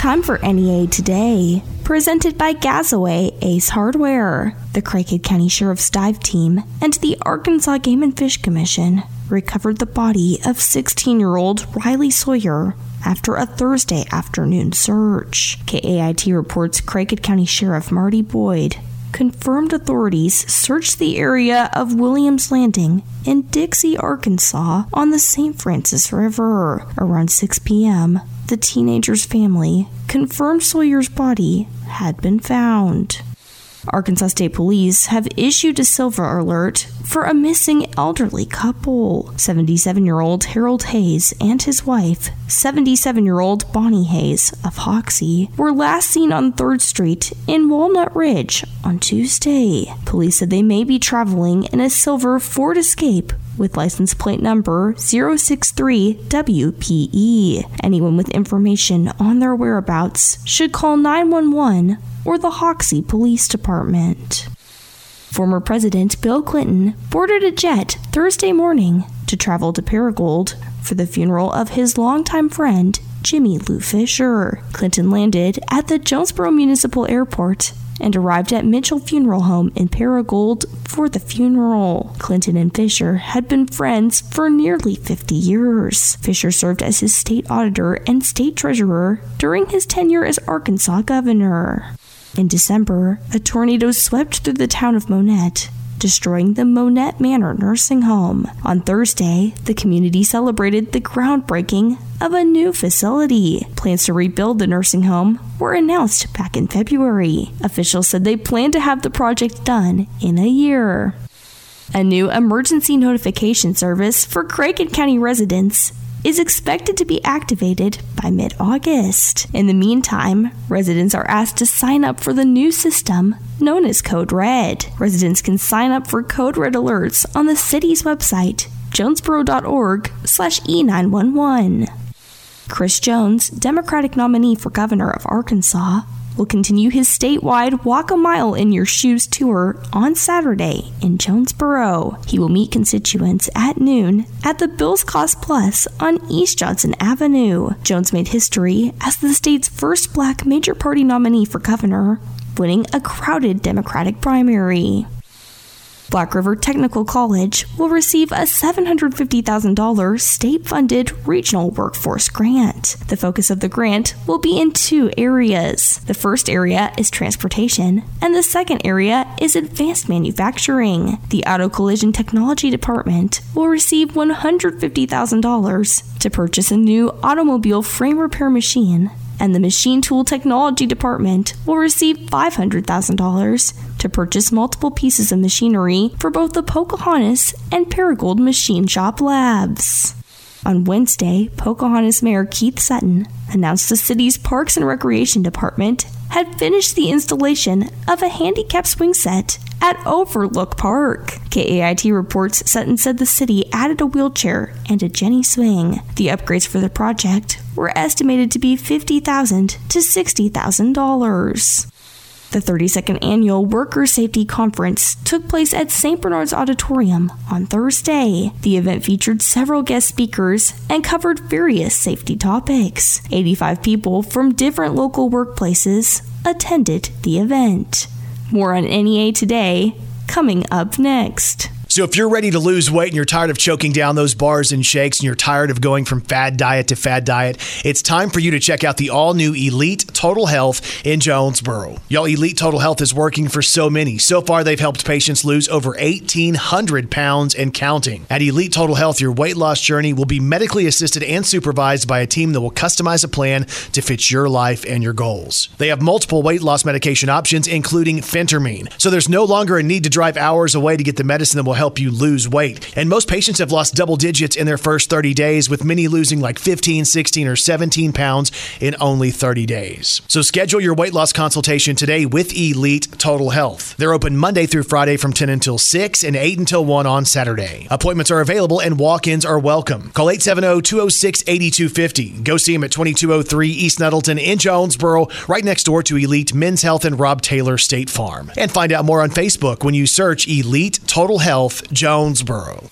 Time for NEA Today, presented by Gazaway Ace Hardware. The Craighead County Sheriff's Dive Team and the Arkansas Game and Fish Commission recovered the body of 16 year old Riley Sawyer after a Thursday afternoon search. KAIT reports Craighead County Sheriff Marty Boyd confirmed authorities searched the area of Williams Landing in Dixie, Arkansas on the St. Francis River. Around 6 p.m., the teenager's family confirmed Sawyer's body had been found. Arkansas State Police have issued a silver alert for a missing elderly couple. 77 year old Harold Hayes and his wife, 77 year old Bonnie Hayes of Hoxie, were last seen on 3rd Street in Walnut Ridge on Tuesday. Police said they may be traveling in a silver Ford Escape with license plate number 063WPE. Anyone with information on their whereabouts should call 911 or the Hoxie Police Department. Former President Bill Clinton boarded a jet Thursday morning to travel to Paragould for the funeral of his longtime friend Jimmie Lou Fisher. Clinton landed at the Jonesboro Municipal Airport and arrived at Mitchell Funeral Home in Paragould for the funeral. Clinton and Fisher had been friends for nearly 50 years. Fisher served as his state auditor and state treasurer during his tenure as Arkansas governor. In December, a tornado swept through the town of Monette, destroying the Monette Manor nursing home. On Thursday, the community celebrated the groundbreaking of a new facility. Plans to rebuild the nursing home were announced back in February. Officials said they plan to have the project done in a year. A new emergency notification service for Craighead County residents is expected to be activated by mid August. In the meantime, residents are asked to sign up for the new system known as Code Red. Residents can sign up for Code Red alerts on the city's website, jonesboro.org slash E911. Chris Jones, Democratic nominee for governor of Arkansas, will continue his statewide Walk a Mile in Your Shoes tour on Saturday in Jonesboro. He will meet constituents at noon at the Bills Cost Plus on East Johnson Avenue. Jones made history as the state's first black major party nominee for governor, winning a crowded Democratic primary. Black River Technical College will receive a $750,000 state funded regional workforce grant. The focus of the grant will be in two areas. The first area is transportation, and the second area is advanced manufacturing. The Auto Collision Technology Department will receive $150,000 to purchase a new automobile frame repair machine and the Machine Tool Technology Department will receive $500,000 to purchase multiple pieces of machinery for both the Pocahontas and Paragould Machine Shop Labs. On Wednesday, Pocahontas Mayor Keith Sutton announced the city's Parks and Recreation Department had finished the installation of a handicap swing set at Overlook Park. KAIT reports Sutton said the city added a wheelchair and a Jenny swing. The upgrades for the project were estimated to be 50,000 to $60,000. The 32nd annual Worker Safety Conference took place at St. Bernard's Auditorium on Thursday. The event featured several guest speakers and covered various safety topics. 85 people from different local workplaces attended the event. More on NEA today, coming up next. So if you're ready to lose weight and you're tired of choking down those bars and shakes and you're tired of going from fad diet to fad diet, it's time for you to check out the all new Elite Total Health in Jonesboro. Y'all, Elite Total Health is working for so many. So far, they've helped patients lose over 1,800 pounds and counting. At Elite Total Health, your weight loss journey will be medically assisted and supervised by a team that will customize a plan to fit your life and your goals. They have multiple weight loss medication options, including phentermine. So there's no longer a need to drive hours away to get the medicine that will help you lose weight. And most patients have lost double digits in their first 30 days, with many losing like 15, 16, or 17 pounds in only 30 days. So schedule your weight loss consultation today with Elite Total Health. They're open Monday through Friday from 10 until 6 and 8 until 1 on Saturday. Appointments are available and walk ins are welcome. Call 870 206 8250. Go see them at 2203 East Nettleton in Jonesboro, right next door to Elite Men's Health and Rob Taylor State Farm. And find out more on Facebook when you search Elite Total Health Jonesboro.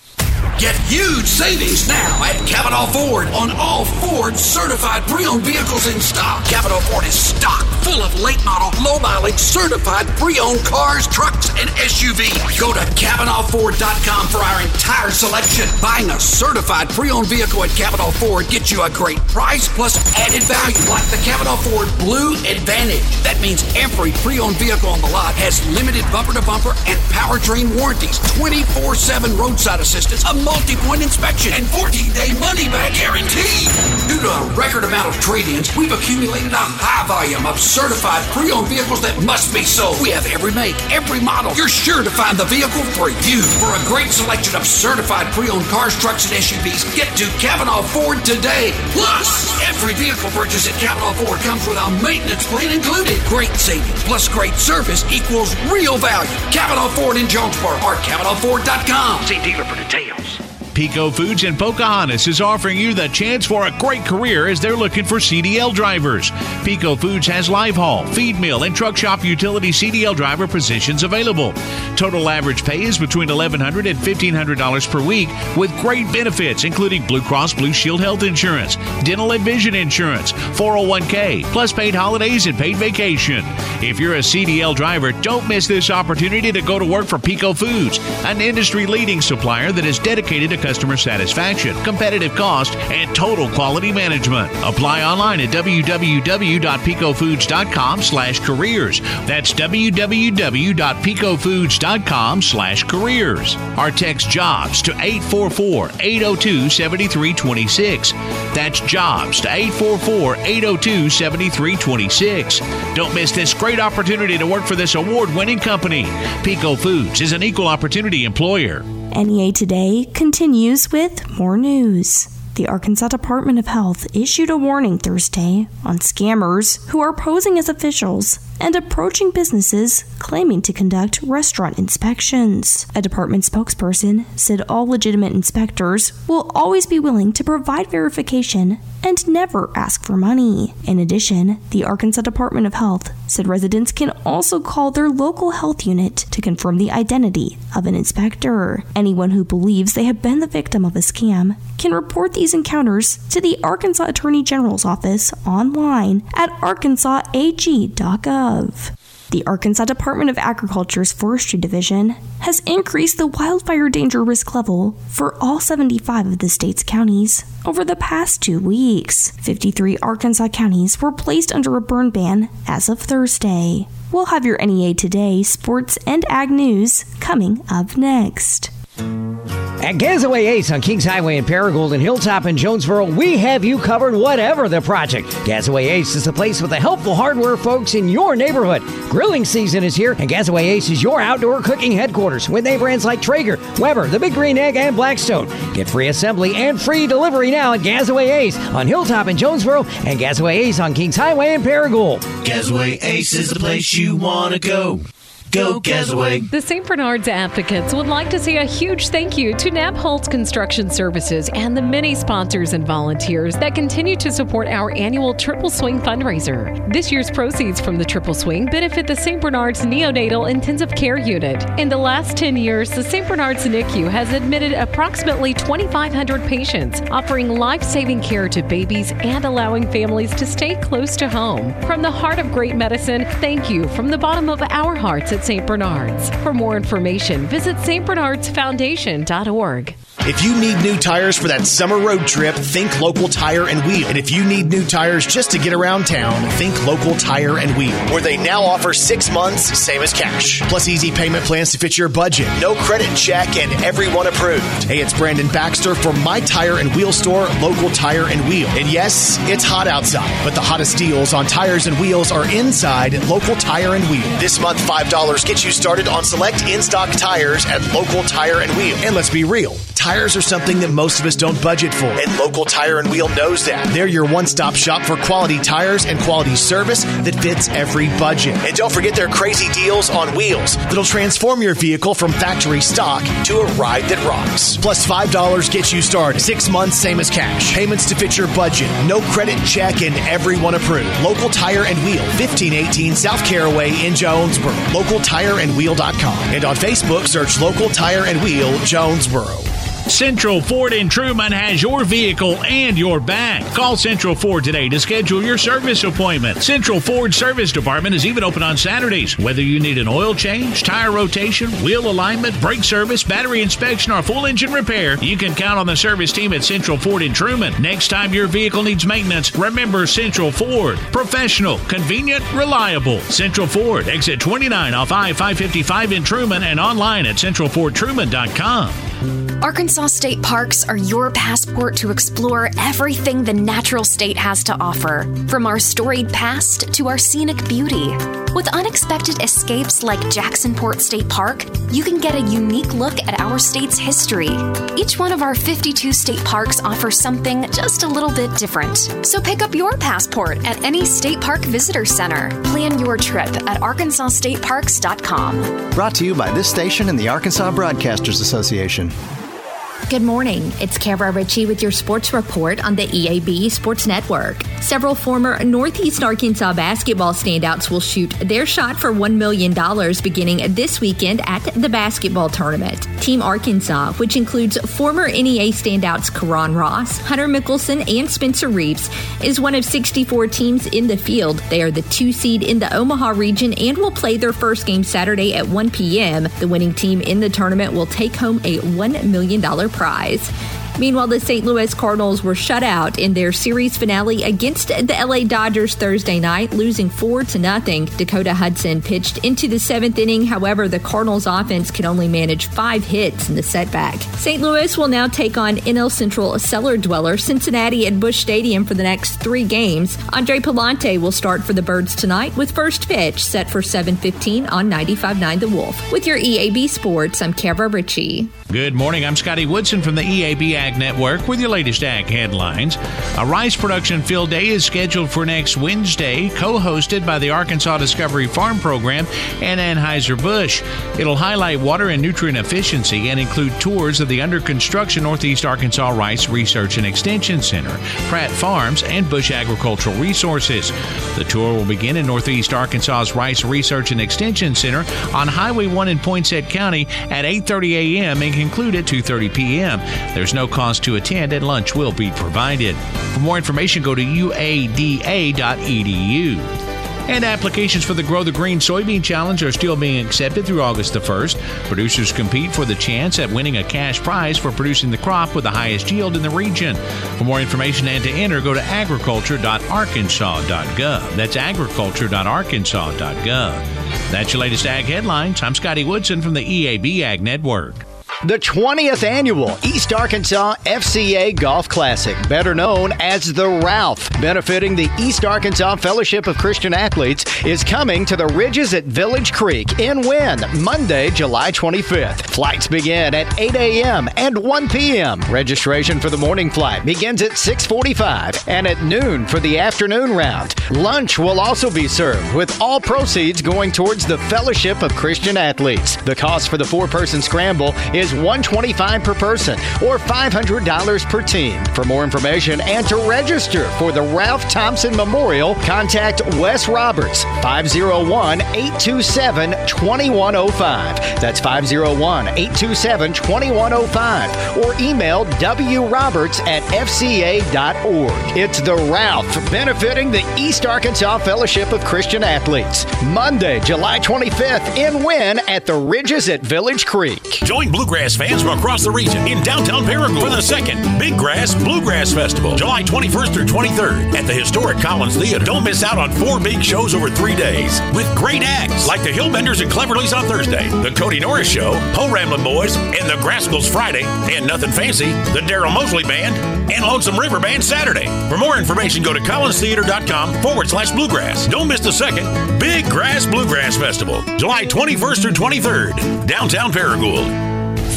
Get huge savings now at Capital Ford on all Ford certified pre-owned vehicles in stock. Capital Ford is stock full of late model, low mileage certified pre-owned cars, trucks, and SUVs. Go to CapitalFord.com for our entire selection. Buying a certified pre-owned vehicle at Capital Ford gets you a great price plus added value like the Capital Ford Blue Advantage. That means every pre-owned vehicle on the lot has limited bumper to bumper and powertrain warranties, 24-7 roadside assistance, a multi-point inspection, and 14-day money-back guarantee. Due to a record amount of trade-ins, we've accumulated a high volume of certified pre-owned vehicles that must be sold. We have every make, every model. You're sure to find the vehicle for you. For a great selection of certified pre-owned cars, trucks, and SUVs, get to Cavenaugh Ford today. Plus, every vehicle purchase at Cavenaugh Ford comes with a maintenance plan included. Great savings plus great service equals real value. Cavenaugh Ford in Jonesboro or CavenaughFord.com. See dealer for details. Peco Foods in Pocahontas is offering you the chance for a great career as they're looking for CDL drivers. Peco Foods has live haul, feed mill, and truck shop utility CDL driver positions available. Total average pay is between $1,100 and $1,500 per week with great benefits, including Blue Cross Blue Shield health insurance, dental and vision insurance, 401k, plus paid holidays and paid vacation. If you're a CDL driver, don't miss this opportunity to go to work for Peco Foods, an industry leading supplier that is dedicated to customer satisfaction, competitive cost, and total quality management. Apply online at www.pecofoods.com slash careers. That's www.pecofoods.com slash careers. Or text jobs to 844-802-7326. That's jobs to 844-802-7326. Don't miss this great opportunity to work for this award-winning company. Peco Foods is an equal opportunity employer. NEA Today continues with more news. The Arkansas Department of Health issued a warning Thursday on scammers who are posing as officials and approaching businesses claiming to conduct restaurant inspections. A department spokesperson said all legitimate inspectors will always be willing to provide verification and never ask for money. In addition, the Arkansas Department of Health said residents can also call their local health unit to confirm the identity of an inspector. Anyone who believes they have been the victim of a scam can report these encounters to the Arkansas Attorney General's office online at arkansasag.gov. The Arkansas Department of Agriculture's Forestry Division has increased the wildfire danger risk level for all 75 of the state's counties over the past two weeks. 53 Arkansas counties were placed under a burn ban as of Thursday. We'll have your NEA Today sports and ag news coming up next. At Gazaway Ace on Kings Highway in Paragould and Hilltop in Jonesboro, we have you covered whatever the project. Gazaway Ace is the place with the helpful hardware folks in your neighborhood. Grilling season is here, and Gazaway Ace is your outdoor cooking headquarters with name brands like Traeger, Weber, The Big Green Egg, and Blackstone. Get free assembly and free delivery now at Gazaway Ace on Hilltop in Jonesboro and Gazaway Ace on Kings Highway in Paragould. Gazaway Ace is the place you want to go. Go Gazaway. The St. Bernard's Advocates would like to say a huge thank you to Nabholz Construction Services and the many sponsors and volunteers that continue to support our annual Triple Swing fundraiser. This year's proceeds from the Triple Swing benefit the St. Bernard's Neonatal Intensive Care Unit. In the last 10 years, the St. Bernard's NICU has admitted approximately 2,500 patients, offering life saving care to babies and allowing families to stay close to home. From the heart of great medicine, thank you from the bottom of our hearts at St. Bernard's. For more information, visit stbernardsfoundation.org. If you need new tires for that summer road trip, think local tire and wheel. And if you need new tires just to get around town, think local tire and wheel, where they now offer six months, same as cash. Plus easy payment plans to fit your budget, no credit check, and everyone approved. Hey, it's Brandon Baxter from My Tire and Wheel Store, local tire and wheel. And yes, it's hot outside, but the hottest deals on tires and wheels are inside local tire and wheel. This month, $5 gets you started on select in stock tires at local tire and wheel. And let's be real. Tires are something that most of us don't budget for, and Local Tire and Wheel knows that. They're your one stop shop for quality tires and quality service that fits every budget. And don't forget their crazy deals on wheels that'll transform your vehicle from factory stock to a ride that rocks. Plus $5 gets you started. Six months, same as cash. Payments to fit your budget. No credit check, and everyone approved. Local Tire and Wheel, 1518 South Caraway in Jonesboro. LocalTireandWheel.com. And on Facebook, search Local Tire and Wheel Jonesboro. Central Ford in Trumann has your vehicle and your back. Call Central Ford today to schedule your service appointment. Central Ford Service Department is even open on Saturdays. Whether you need an oil change, tire rotation, wheel alignment, brake service, battery inspection, or full engine repair, you can count on the service team at Central Ford in Trumann. Next time your vehicle needs maintenance, remember Central Ford. Professional, convenient, reliable. Central Ford, exit 29 off I 555 in Trumann and online at centralfordtruman.com. Arkansas State Parks are your passport to explore everything the natural state has to offer, from our storied past to our scenic beauty. With unexpected escapes like Jacksonport State Park, you can get a unique look at our state's history. Each one of our 52 state parks offers something just a little bit different. So pick up your passport at any state park visitor center. Plan your trip at arkansasstateparks.com. Brought to you by this station and the Arkansas Broadcasters Association. Good morning. It's Kara Ritchie with your sports report on the EAB Sports Network. Several former Northeast Arkansas basketball standouts will shoot their shot for $1 million beginning this weekend at the basketball tournament. Team Arkansas, which includes former NEA standouts Karan Ross, Hunter Mickelson, and Spencer Reeves, is one of 64 teams in the field. They are the two seed in the Omaha region and will play their first game Saturday at 1 p.m. The winning team in the tournament will take home a $1 million prize. Meanwhile, the St. Louis Cardinals were shut out in their series finale against the LA Dodgers Thursday night, losing 4 to nothing. Dakota Hudson pitched into the seventh inning. However, the Cardinals offense could only manage five hits in the setback. St. Louis will now take on NL Central cellar dweller Cincinnati at Busch Stadium for the next three games. Andre Pallante will start for the Birds tonight with first pitch set for 7:15 on 95.9 The Wolf. With your EAB Sports, I'm Kara Ritchie. Good morning. I'm Scotty Woodson from the EAB Ag Network with your latest ag headlines. A rice production field day is scheduled for next Wednesday, co hosted by the Arkansas Discovery Farm Program and Anheuser-Busch. It'll highlight water and nutrient efficiency and include tours of the under construction Northeast Arkansas Rice Research and Extension Center, Pratt Farms, and Busch Agricultural Resources. The tour will begin in Northeast Arkansas's Rice Research and Extension Center on Highway 1 in Poinsett County at 8:30 a.m. and conclude at 2:30 p.m. There's no cost to attend and lunch will be provided. For more information go to uada.edu. And applications for the Grow the Green Soybean Challenge are still being accepted through August the 1st. Producers compete for the chance at winning a cash prize for producing the crop with the highest yield in the region. For more information and to enter, go to agriculture.arkansas.gov. That's agriculture.arkansas.gov. That's your latest ag headlines. I'm Scotty Woodson from the EAB Ag Network. The 20th annual East Arkansas FCA Golf Classic, better known as the Ralph, benefiting the East Arkansas Fellowship of Christian Athletes, is coming to the Ridges at Village Creek in Wynne, Monday, July 25th. Flights begin at 8 a.m. and 1 p.m. Registration for the morning flight begins at 6:45 and at noon for the afternoon round. Lunch will also be served, with all proceeds going towards the Fellowship of Christian Athletes. The cost for the four-person scramble is 125 per person or $500 per team. For more information and to register for the Ralph Thompson Memorial, contact Wes Roberts 501-827-2105. That's 501-827-2105 or email wroberts at fca.org. It's the Ralph benefiting the East Arkansas Fellowship of Christian Athletes. Monday, July 25th in Wynne at the Ridges at Village Creek. Join Bluegrass fans from across the region in downtown Paragould for the second Big Grass Bluegrass Festival, July 21st through 23rd at the historic Collins Theater. Don't miss out on four big shows over three days with great acts like the Hillbenders and Cleverlys on Thursday, the Cody Norris Show, Po' Ramblin' Boys, and the Grascals Friday, and Nothing Fancy, the Daryl Mosley Band, and Lonesome River Band Saturday. For more information, go to collinstheater.com forward slash bluegrass. Don't miss the second Big Grass Bluegrass Festival, July 21st through 23rd, downtown Paragould.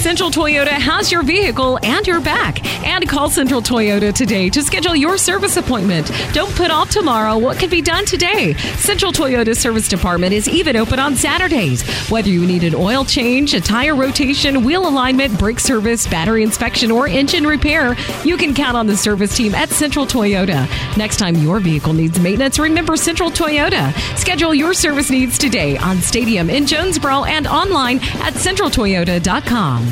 Central Toyota has your vehicle and your back. And call Central Toyota today to schedule your service appointment. Don't put off tomorrow what can be done today. Central Toyota Service Department is even open on Saturdays. Whether you need an oil change, a tire rotation, wheel alignment, brake service, battery inspection, or engine repair, you can count on the service team at Central Toyota. Next time your vehicle needs maintenance, remember Central Toyota. Schedule your service needs today on Stadium in Jonesboro and online at centraltoyota.com.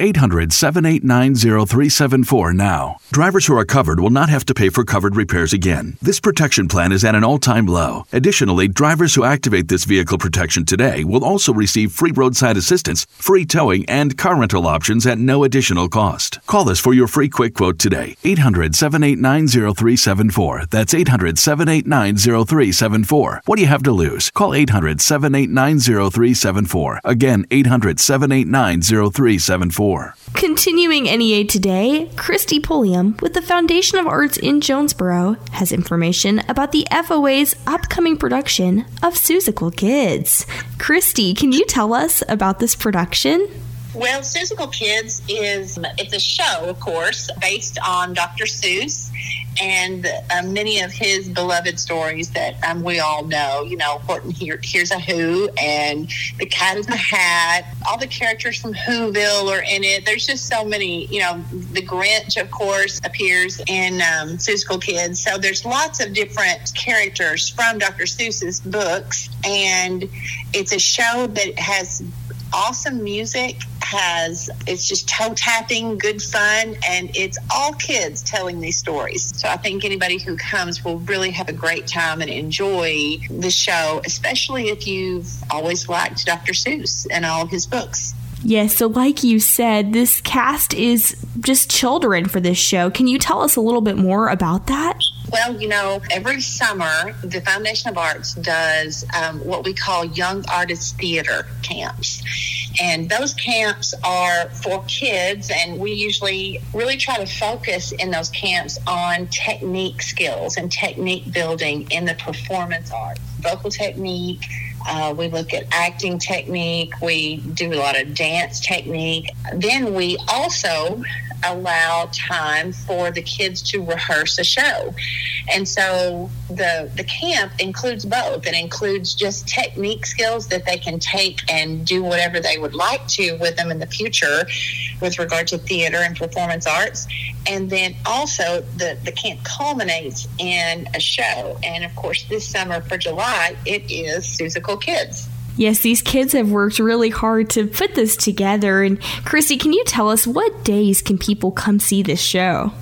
800 789 0374 now. Drivers who are covered will not have to pay for covered repairs again. This protection plan is at an all time low. Additionally, drivers who activate this vehicle protection today will also receive free roadside assistance, free towing, and car rental options at no additional cost. Call us for your free quick quote today. 800 789 0374. That's 800 789 0374. What do you have to lose? Call 800 789 0374. Again, 800 789 0374. Continuing NEA today, Christy Pulliam with the Foundation of Arts in Jonesboro has information about the FOA's upcoming production of Seussical Kids. Christy, can you tell us about this production? Well, Seussical Kids is it's a show, of course, based on Dr. Seuss and uh, many of his beloved stories that um, we all know. You know, Horton Hear, Hears a Who and The Cat in the Hat. All the characters from Whoville are in it. There's just so many. You know, the Grinch, of course, appears in um, Kids. So there's lots of different characters from Dr. Seuss's books, and it's a show that has awesome music has it's just toe tapping good fun and it's all kids telling these stories so i think anybody who comes will really have a great time and enjoy the show especially if you've always liked dr seuss and all his books Yes, so like you said, this cast is just children for this show. Can you tell us a little bit more about that? Well, you know, every summer the Foundation of Arts does um, what we call Young Artists Theater camps. And those camps are for kids, and we usually really try to focus in those camps on technique skills and technique building in the performance arts, vocal technique. Uh, we look at acting technique. We do a lot of dance technique. Then we also allow time for the kids to rehearse a show. And so the the camp includes both. It includes just technique skills that they can take and do whatever they would like to with them in the future with regard to theater and performance arts. And then also the, the camp culminates in a show. And of course this summer for July it is Seussical Kids. Yes, these kids have worked really hard to put this together. And Christy, can you tell us what days can people come see this show?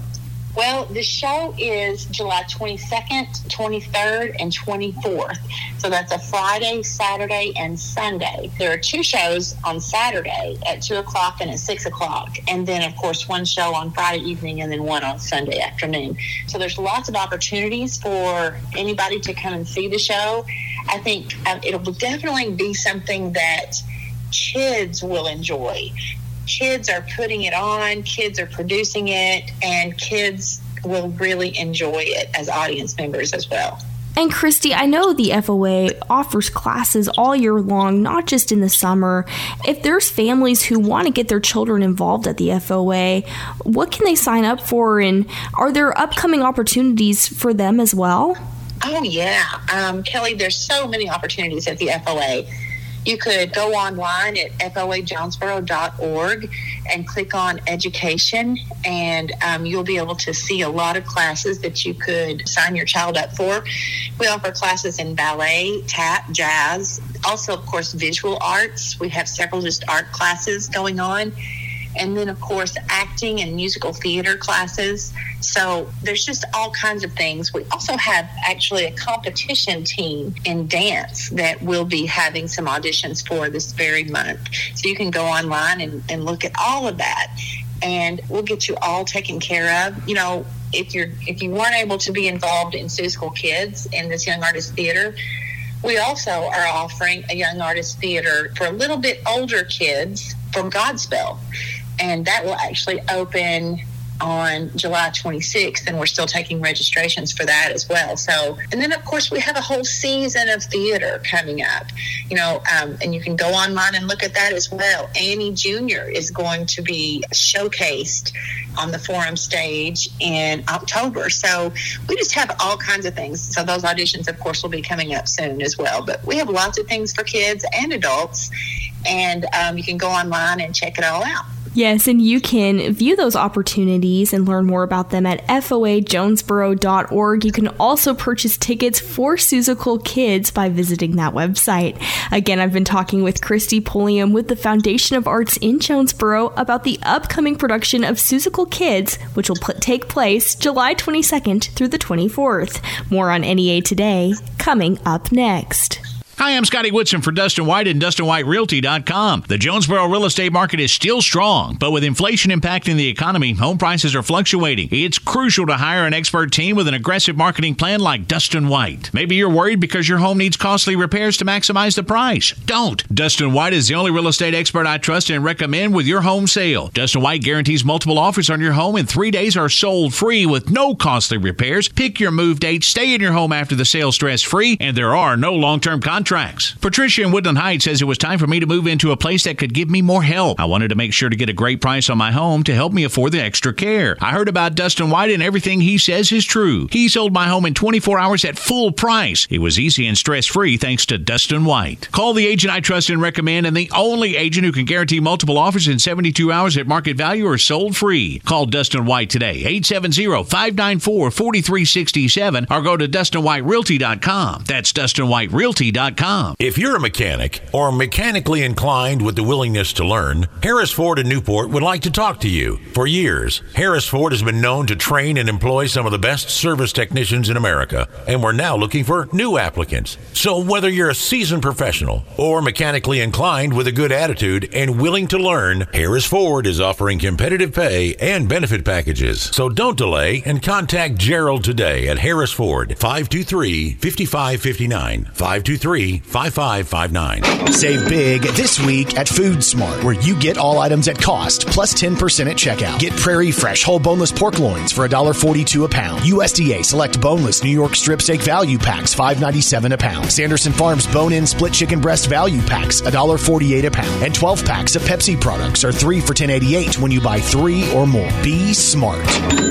Well, the show is July 22nd, 23rd, and 24th. So that's a Friday, Saturday, and Sunday. There are two shows on Saturday at 2 o'clock and at 6 o'clock. And then, of course, one show on Friday evening and then one on Sunday afternoon. So there's lots of opportunities for anybody to come and see the show. I think um, it'll definitely be something that kids will enjoy kids are putting it on, kids are producing it, and kids will really enjoy it as audience members as well. And Christy, I know the FOA offers classes all year long, not just in the summer. If there's families who want to get their children involved at the FOA, what can they sign up for? And are there upcoming opportunities for them as well? Oh, yeah. Um, Kelly, there's so many opportunities at the FOA you could go online at foajonesboro.org and click on education, and um, you'll be able to see a lot of classes that you could sign your child up for. We offer classes in ballet, tap, jazz, also, of course, visual arts. We have several just art classes going on and then of course acting and musical theater classes. So there's just all kinds of things. We also have actually a competition team in dance that will be having some auditions for this very month. So you can go online and, and look at all of that. And we'll get you all taken care of. You know if you're if you weren't able to be involved in Seussical Kids in this young artist theater we also are offering a young artist theater for a little bit older kids from Godspell and that will actually open on July 26th, and we're still taking registrations for that as well. So, and then of course we have a whole season of theater coming up, you know, um, and you can go online and look at that as well. Annie Jr. is going to be showcased on the forum stage in October. So we just have all kinds of things. So those auditions, of course, will be coming up soon as well. But we have lots of things for kids and adults, and um, you can go online and check it all out. Yes, and you can view those opportunities and learn more about them at foajonesboro.org. You can also purchase tickets for Seussical Kids by visiting that website. Again, I've been talking with Christy Pulliam with the Foundation of Arts in Jonesboro about the upcoming production of Seussical Kids, which will take place July 22nd through the 24th. More on NEA today, coming up next. Hi, I'm Scotty Woodson for Dustin White and DustinWhiteRealty.com. The Jonesboro real estate market is still strong, but with inflation impacting the economy, home prices are fluctuating. It's crucial to hire an expert team with an aggressive marketing plan like Dustin White. Maybe you're worried because your home needs costly repairs to maximize the price. Don't. Dustin White is the only real estate expert I trust and recommend with your home sale. Dustin White guarantees multiple offers on your home in three days are sold free with no costly repairs. Pick your move date, stay in your home after the sale stress free, and there are no long term contracts contracts. Patricia in Woodland Heights says it was time for me to move into a place that could give me more help. I wanted to make sure to get a great price on my home to help me afford the extra care. I heard about Dustin White and everything he says is true. He sold my home in 24 hours at full price. It was easy and stress free thanks to Dustin White. Call the agent I trust and recommend and the only agent who can guarantee multiple offers in 72 hours at market value or sold free. Call Dustin White today, 870 594 4367 or go to DustinWhiteRealty.com. That's DustinWhiteRealty.com. If you're a mechanic or mechanically inclined with the willingness to learn, Harris Ford in Newport would like to talk to you. For years, Harris Ford has been known to train and employ some of the best service technicians in America, and we're now looking for new applicants. So whether you're a seasoned professional or mechanically inclined with a good attitude and willing to learn, Harris Ford is offering competitive pay and benefit packages. So don't delay and contact Gerald today at Harris Ford 523 5559 523 5559. Save big this week at Food Smart, where you get all items at cost plus 10% at checkout. Get Prairie Fresh whole boneless pork loins for $1.42 a pound. USDA select boneless New York strip steak value packs $5.97 a pound. Sanderson Farms bone-in split chicken breast value packs $1.48 a pound. And 12 packs of Pepsi products are 3 for $10.88 when you buy 3 or more. Be smart.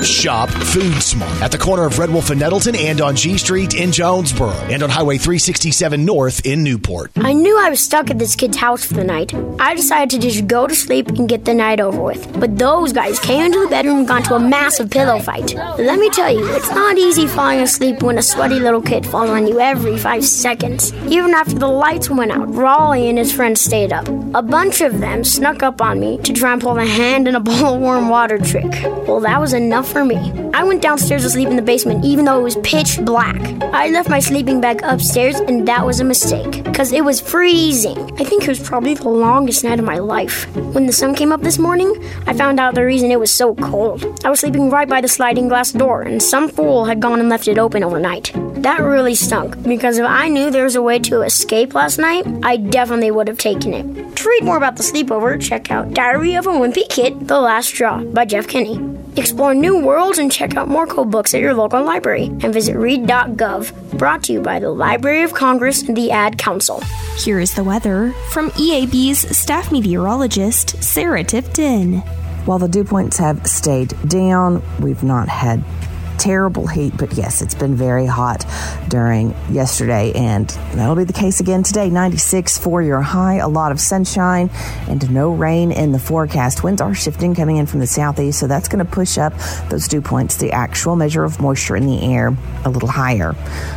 Shop Food Smart at the corner of Red Wolf and Nettleton and on G Street in Jonesboro and on Highway 367 North in Newport. I knew I was stuck at this kid's house for the night. I decided to just go to sleep and get the night over with. But those guys came into the bedroom and got into a massive pillow fight. Let me tell you, it's not easy falling asleep when a sweaty little kid falls on you every five seconds. Even after the lights went out, Raleigh and his friends stayed up. A bunch of them snuck up on me to try and pull a hand in a bowl of warm water trick. Well, that was enough for me. I went downstairs to sleep in the basement even though it was pitch black. I left my sleeping bag upstairs and that was a mistake because it was freezing. I think it was probably the longest night of my life. When the sun came up this morning, I found out the reason it was so cold. I was sleeping right by the sliding glass door, and some fool had gone and left it open overnight. That really stunk because if I knew there was a way to escape last night, I definitely would have taken it. To read more about the sleepover, check out Diary of a Wimpy Kid The Last Straw by Jeff Kinney. Explore new worlds and check out more cool books at your local library and visit read.gov. Brought to you by the Library of Congress and the Ad Council. Here is the weather from EAB's staff meteorologist, Sarah Tipton. While the dew points have stayed down, we've not had terrible heat, but yes, it's been very hot during yesterday, and that'll be the case again today. 96 for your high, a lot of sunshine, and no rain in the forecast. Winds are shifting coming in from the southeast, so that's going to push up those dew points, the actual measure of moisture in the air, a little higher.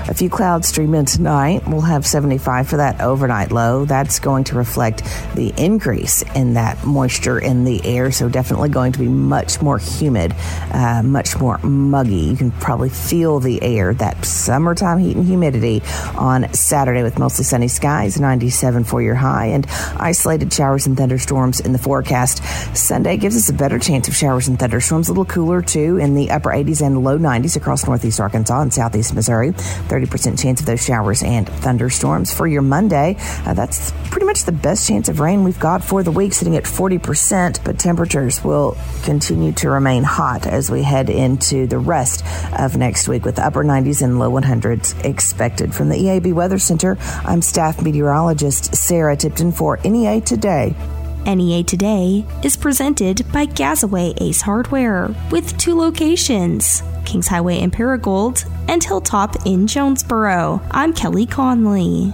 A few clouds stream in tonight. We'll have 75 for that overnight low. That's going to reflect the increase in that moisture in the air, so definitely going to be much more humid, uh, much more muggy You can probably feel the air, that summertime heat and humidity on Saturday with mostly sunny skies, 97 for your high, and isolated showers and thunderstorms in the forecast. Sunday gives us a better chance of showers and thunderstorms, a little cooler too, in the upper 80s and low 90s across northeast Arkansas and southeast Missouri. 30% chance of those showers and thunderstorms. For your Monday, uh, that's pretty much the best chance of rain we've got for the week, sitting at 40%, but temperatures will continue to remain hot as we head into the rest of next week with upper 90s and low 100s expected. From the EAB Weather Center, I'm staff meteorologist Sarah Tipton for NEA Today. NEA Today is presented by Gazaway Ace Hardware with two locations Kings Highway in Paragould and Hilltop in Jonesboro. I'm Kelly Conley.